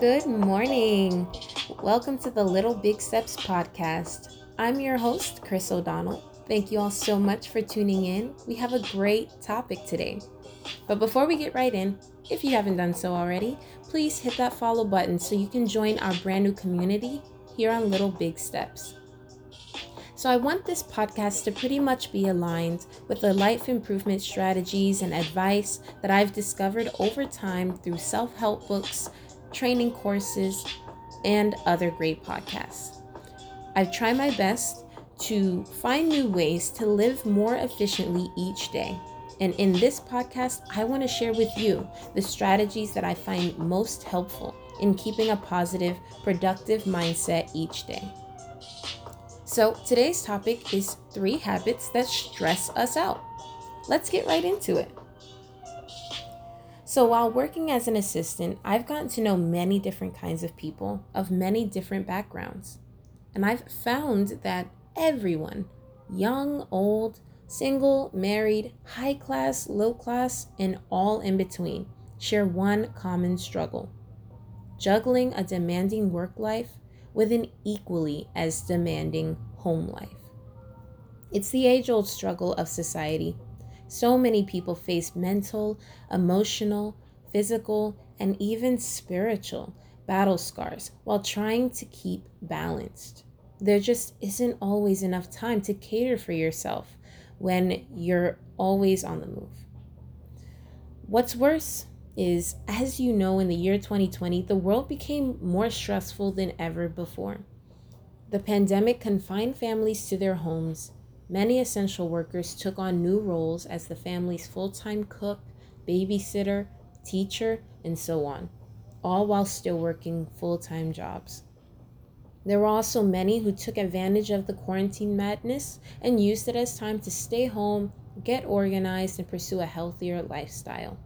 Good morning. Welcome to the Little Big Steps podcast. I'm your host, Chris O'Donnell. Thank you all so much for tuning in. We have a great topic today. But before we get right in, if you haven't done so already, please hit that follow button so you can join our brand new community here on Little Big Steps. So, I want this podcast to pretty much be aligned with the life improvement strategies and advice that I've discovered over time through self help books, training courses, and other great podcasts. I try my best to find new ways to live more efficiently each day. And in this podcast, I want to share with you the strategies that I find most helpful in keeping a positive, productive mindset each day. So, today's topic is three habits that stress us out. Let's get right into it. So, while working as an assistant, I've gotten to know many different kinds of people of many different backgrounds. And I've found that everyone, young, old, single, married, high class, low class, and all in between, share one common struggle juggling a demanding work life with an equally as demanding home life. It's the age old struggle of society so many people face mental, emotional, physical, and even spiritual battle scars while trying to keep balanced. There just isn't always enough time to cater for yourself when you're always on the move. What's worse is, as you know, in the year 2020, the world became more stressful than ever before. The pandemic confined families to their homes Many essential workers took on new roles as the family's full time cook, babysitter, teacher, and so on, all while still working full time jobs. There were also many who took advantage of the quarantine madness and used it as time to stay home, get organized, and pursue a healthier lifestyle.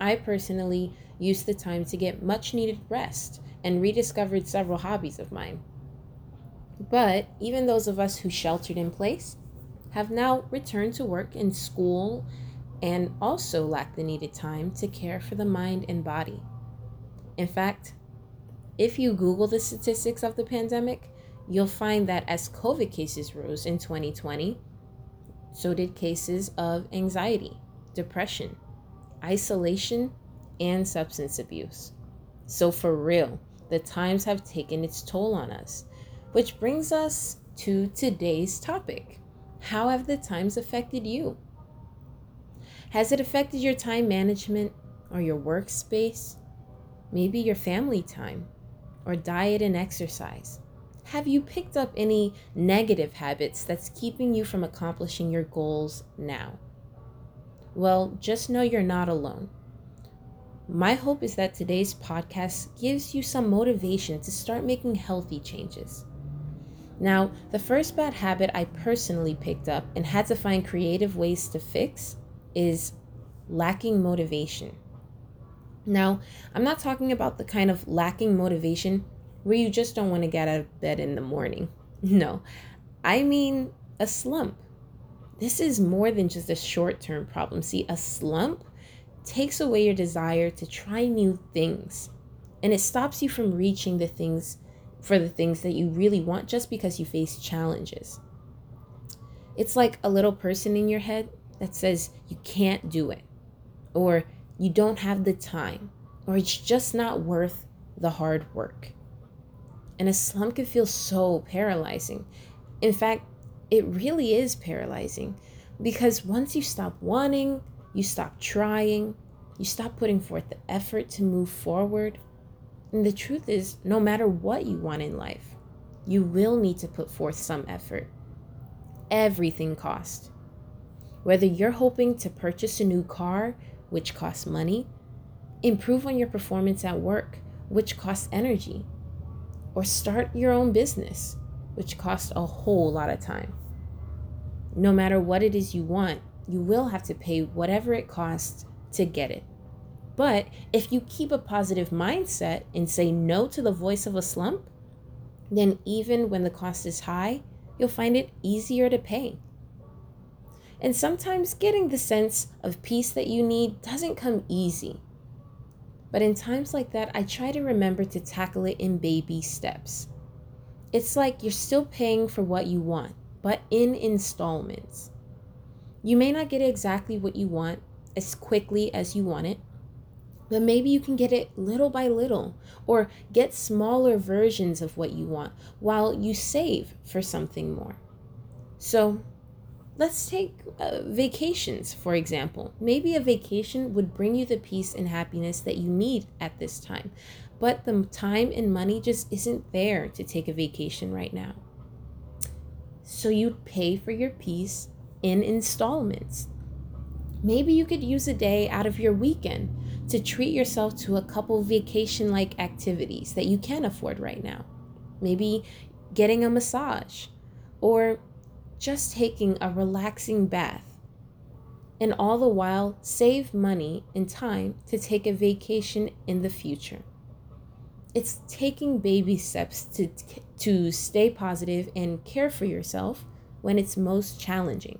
I personally used the time to get much needed rest and rediscovered several hobbies of mine. But even those of us who sheltered in place have now returned to work in school and also lack the needed time to care for the mind and body. In fact, if you Google the statistics of the pandemic, you'll find that as COVID cases rose in 2020, so did cases of anxiety, depression, isolation, and substance abuse. So, for real, the times have taken its toll on us, which brings us to today's topic how have the times affected you? Has it affected your time management or your workspace? Maybe your family time or diet and exercise? Have you picked up any negative habits that's keeping you from accomplishing your goals now? Well, just know you're not alone. My hope is that today's podcast gives you some motivation to start making healthy changes. Now, the first bad habit I personally picked up and had to find creative ways to fix is lacking motivation. Now, I'm not talking about the kind of lacking motivation where you just don't want to get out of bed in the morning. No, I mean a slump. This is more than just a short term problem. See, a slump takes away your desire to try new things and it stops you from reaching the things for the things that you really want just because you face challenges. It's like a little person in your head that says you can't do it, or you don't have the time, or it's just not worth the hard work. And a slump can feel so paralyzing. In fact, it really is paralyzing because once you stop wanting, you stop trying, you stop putting forth the effort to move forward, and the truth is, no matter what you want in life, you will need to put forth some effort. Everything costs. Whether you're hoping to purchase a new car, which costs money, improve on your performance at work, which costs energy, or start your own business, which costs a whole lot of time. No matter what it is you want, you will have to pay whatever it costs to get it. But if you keep a positive mindset and say no to the voice of a slump, then even when the cost is high, you'll find it easier to pay. And sometimes getting the sense of peace that you need doesn't come easy. But in times like that, I try to remember to tackle it in baby steps. It's like you're still paying for what you want, but in installments. You may not get exactly what you want as quickly as you want it, but maybe you can get it little by little or get smaller versions of what you want while you save for something more. So let's take uh, vacations, for example. Maybe a vacation would bring you the peace and happiness that you need at this time, but the time and money just isn't there to take a vacation right now. So you'd pay for your peace in installments. Maybe you could use a day out of your weekend to treat yourself to a couple vacation like activities that you can afford right now. Maybe getting a massage or just taking a relaxing bath. And all the while, save money and time to take a vacation in the future. It's taking baby steps to, to stay positive and care for yourself when it's most challenging.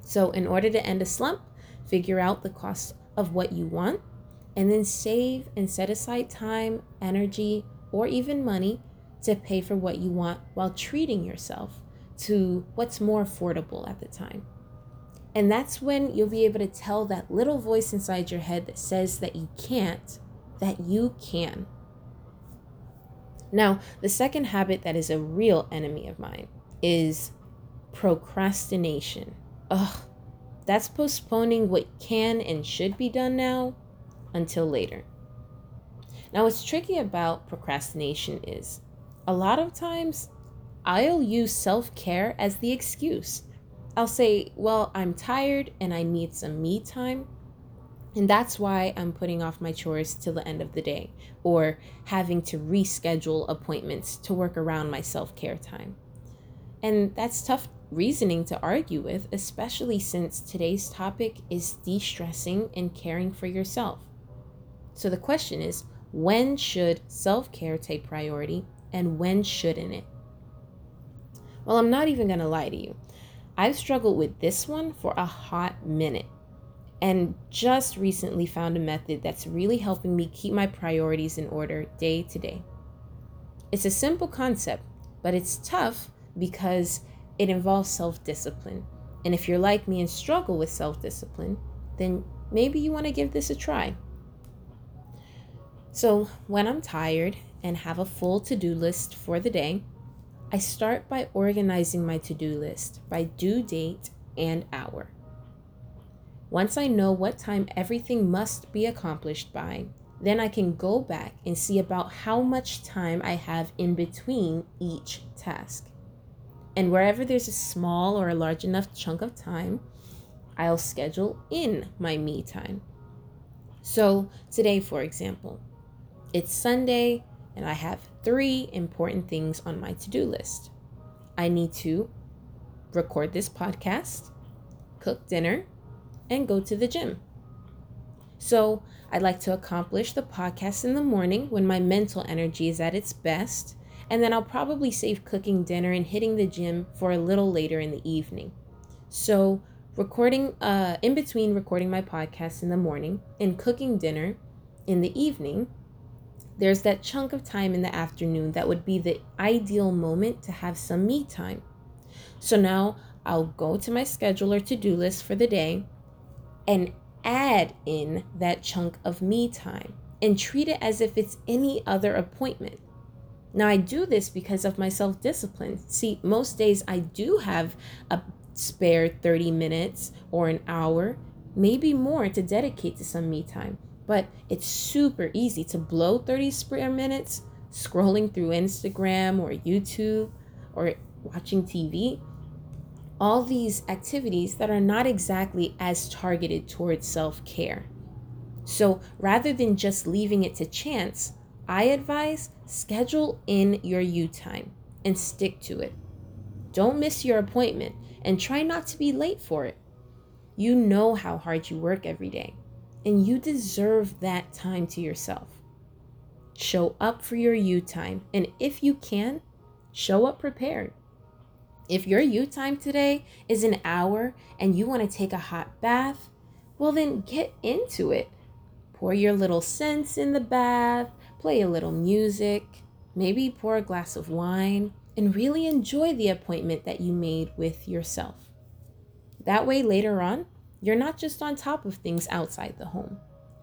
So, in order to end a slump, figure out the cost of what you want, and then save and set aside time, energy, or even money to pay for what you want while treating yourself to what's more affordable at the time. And that's when you'll be able to tell that little voice inside your head that says that you can't, that you can. Now, the second habit that is a real enemy of mine is procrastination. Ugh, that's postponing what can and should be done now until later. Now, what's tricky about procrastination is a lot of times I'll use self care as the excuse. I'll say, Well, I'm tired and I need some me time. And that's why I'm putting off my chores till the end of the day or having to reschedule appointments to work around my self care time. And that's tough reasoning to argue with, especially since today's topic is de stressing and caring for yourself. So the question is when should self care take priority and when shouldn't it? Well, I'm not even going to lie to you. I've struggled with this one for a hot minute and just recently found a method that's really helping me keep my priorities in order day to day. It's a simple concept, but it's tough because it involves self discipline. And if you're like me and struggle with self discipline, then maybe you want to give this a try. So, when I'm tired and have a full to do list for the day, I start by organizing my to do list by due date and hour. Once I know what time everything must be accomplished by, then I can go back and see about how much time I have in between each task. And wherever there's a small or a large enough chunk of time, I'll schedule in my me time. So, today, for example, it's Sunday and I have three important things on my to do list. I need to record this podcast, cook dinner, and go to the gym. So, I'd like to accomplish the podcast in the morning when my mental energy is at its best and then I'll probably save cooking dinner and hitting the gym for a little later in the evening. So, recording uh, in between recording my podcast in the morning and cooking dinner in the evening, there's that chunk of time in the afternoon that would be the ideal moment to have some me time. So now I'll go to my scheduler to do list for the day and add in that chunk of me time and treat it as if it's any other appointment. Now, I do this because of my self discipline. See, most days I do have a spare 30 minutes or an hour, maybe more, to dedicate to some me time. But it's super easy to blow 30 spare minutes scrolling through Instagram or YouTube or watching TV. All these activities that are not exactly as targeted towards self care. So rather than just leaving it to chance, I advise schedule in your you time and stick to it. Don't miss your appointment and try not to be late for it. You know how hard you work every day, and you deserve that time to yourself. Show up for your you time, and if you can, show up prepared. If your you time today is an hour and you want to take a hot bath, well, then get into it Pour your little scents in the bath, play a little music, maybe pour a glass of wine, and really enjoy the appointment that you made with yourself. That way, later on, you're not just on top of things outside the home,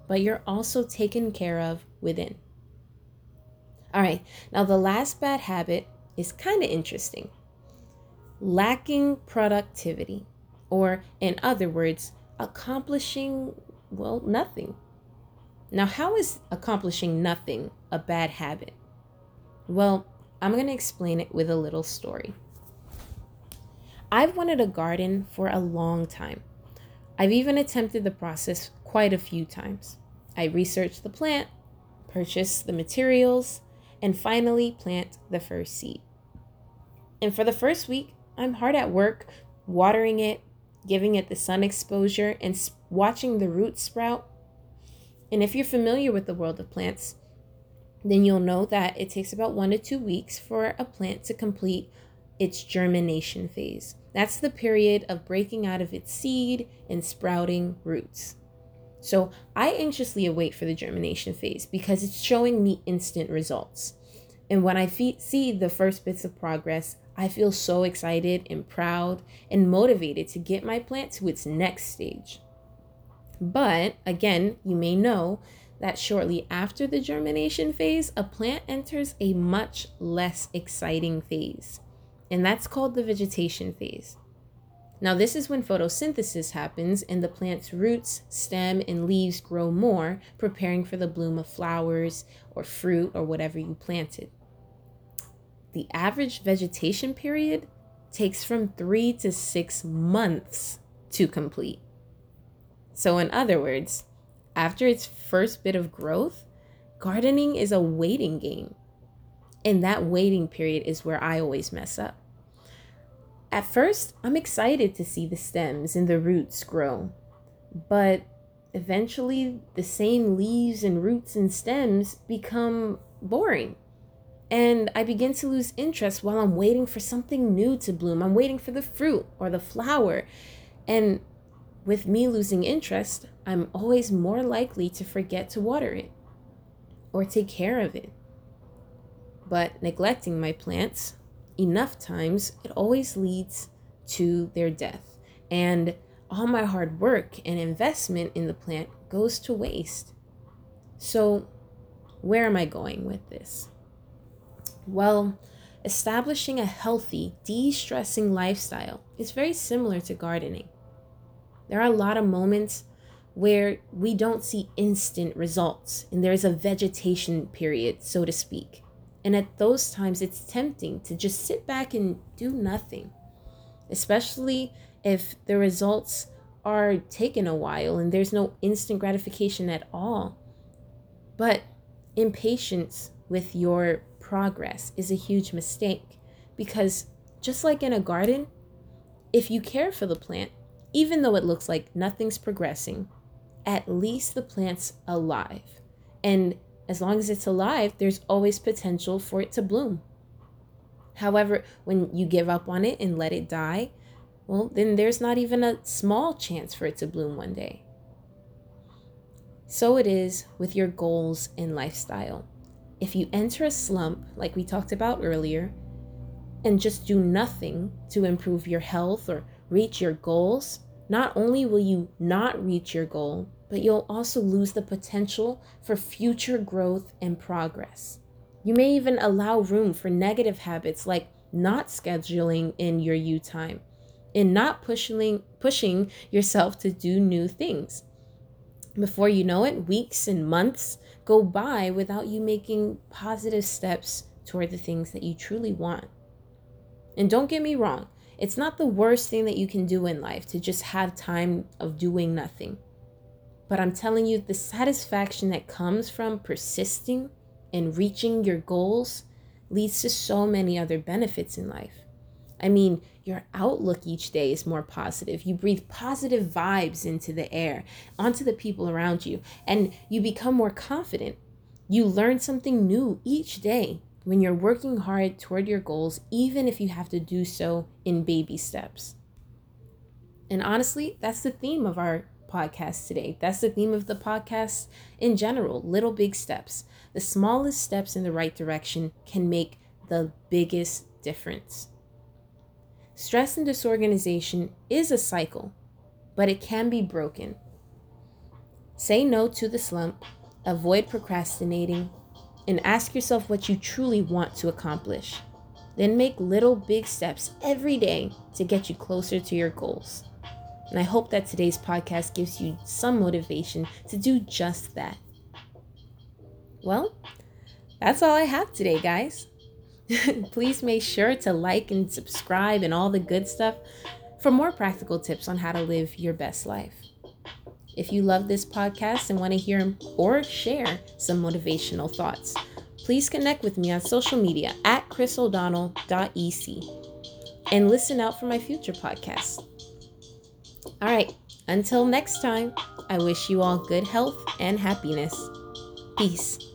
but you're also taken care of within. All right, now the last bad habit is kind of interesting lacking productivity, or in other words, accomplishing, well, nothing. Now, how is accomplishing nothing a bad habit? Well, I'm going to explain it with a little story. I've wanted a garden for a long time. I've even attempted the process quite a few times. I researched the plant, purchased the materials, and finally plant the first seed. And for the first week, I'm hard at work watering it, giving it the sun exposure, and watching the roots sprout. And if you're familiar with the world of plants, then you'll know that it takes about one to two weeks for a plant to complete its germination phase. That's the period of breaking out of its seed and sprouting roots. So I anxiously await for the germination phase because it's showing me instant results. And when I see the first bits of progress, I feel so excited and proud and motivated to get my plant to its next stage. But again, you may know that shortly after the germination phase, a plant enters a much less exciting phase, and that's called the vegetation phase. Now, this is when photosynthesis happens and the plant's roots, stem, and leaves grow more, preparing for the bloom of flowers or fruit or whatever you planted. The average vegetation period takes from three to six months to complete. So, in other words, after its first bit of growth, gardening is a waiting game. And that waiting period is where I always mess up. At first, I'm excited to see the stems and the roots grow, but eventually the same leaves and roots and stems become boring. And I begin to lose interest while I'm waiting for something new to bloom. I'm waiting for the fruit or the flower. And with me losing interest, I'm always more likely to forget to water it or take care of it. But neglecting my plants enough times, it always leads to their death. And all my hard work and investment in the plant goes to waste. So, where am I going with this? Well, establishing a healthy, de stressing lifestyle is very similar to gardening. There are a lot of moments where we don't see instant results and there's a vegetation period, so to speak. And at those times, it's tempting to just sit back and do nothing, especially if the results are taking a while and there's no instant gratification at all. But impatience with your progress is a huge mistake because just like in a garden, if you care for the plant, even though it looks like nothing's progressing, at least the plant's alive. And as long as it's alive, there's always potential for it to bloom. However, when you give up on it and let it die, well, then there's not even a small chance for it to bloom one day. So it is with your goals and lifestyle. If you enter a slump, like we talked about earlier, and just do nothing to improve your health or reach your goals, not only will you not reach your goal, but you'll also lose the potential for future growth and progress. You may even allow room for negative habits like not scheduling in your you time and not pushing pushing yourself to do new things. Before you know it, weeks and months go by without you making positive steps toward the things that you truly want. And don't get me wrong, it's not the worst thing that you can do in life to just have time of doing nothing. But I'm telling you, the satisfaction that comes from persisting and reaching your goals leads to so many other benefits in life. I mean, your outlook each day is more positive. You breathe positive vibes into the air, onto the people around you, and you become more confident. You learn something new each day when you're working hard toward your goals, even if you have to do so in baby steps. And honestly, that's the theme of our podcast today. That's the theme of the podcast in general little big steps. The smallest steps in the right direction can make the biggest difference. Stress and disorganization is a cycle, but it can be broken. Say no to the slump, avoid procrastinating, and ask yourself what you truly want to accomplish. Then make little big steps every day to get you closer to your goals. And I hope that today's podcast gives you some motivation to do just that. Well, that's all I have today, guys. Please make sure to like and subscribe and all the good stuff for more practical tips on how to live your best life. If you love this podcast and want to hear or share some motivational thoughts, please connect with me on social media at chriso'donnell.ec and listen out for my future podcasts. All right, until next time, I wish you all good health and happiness. Peace.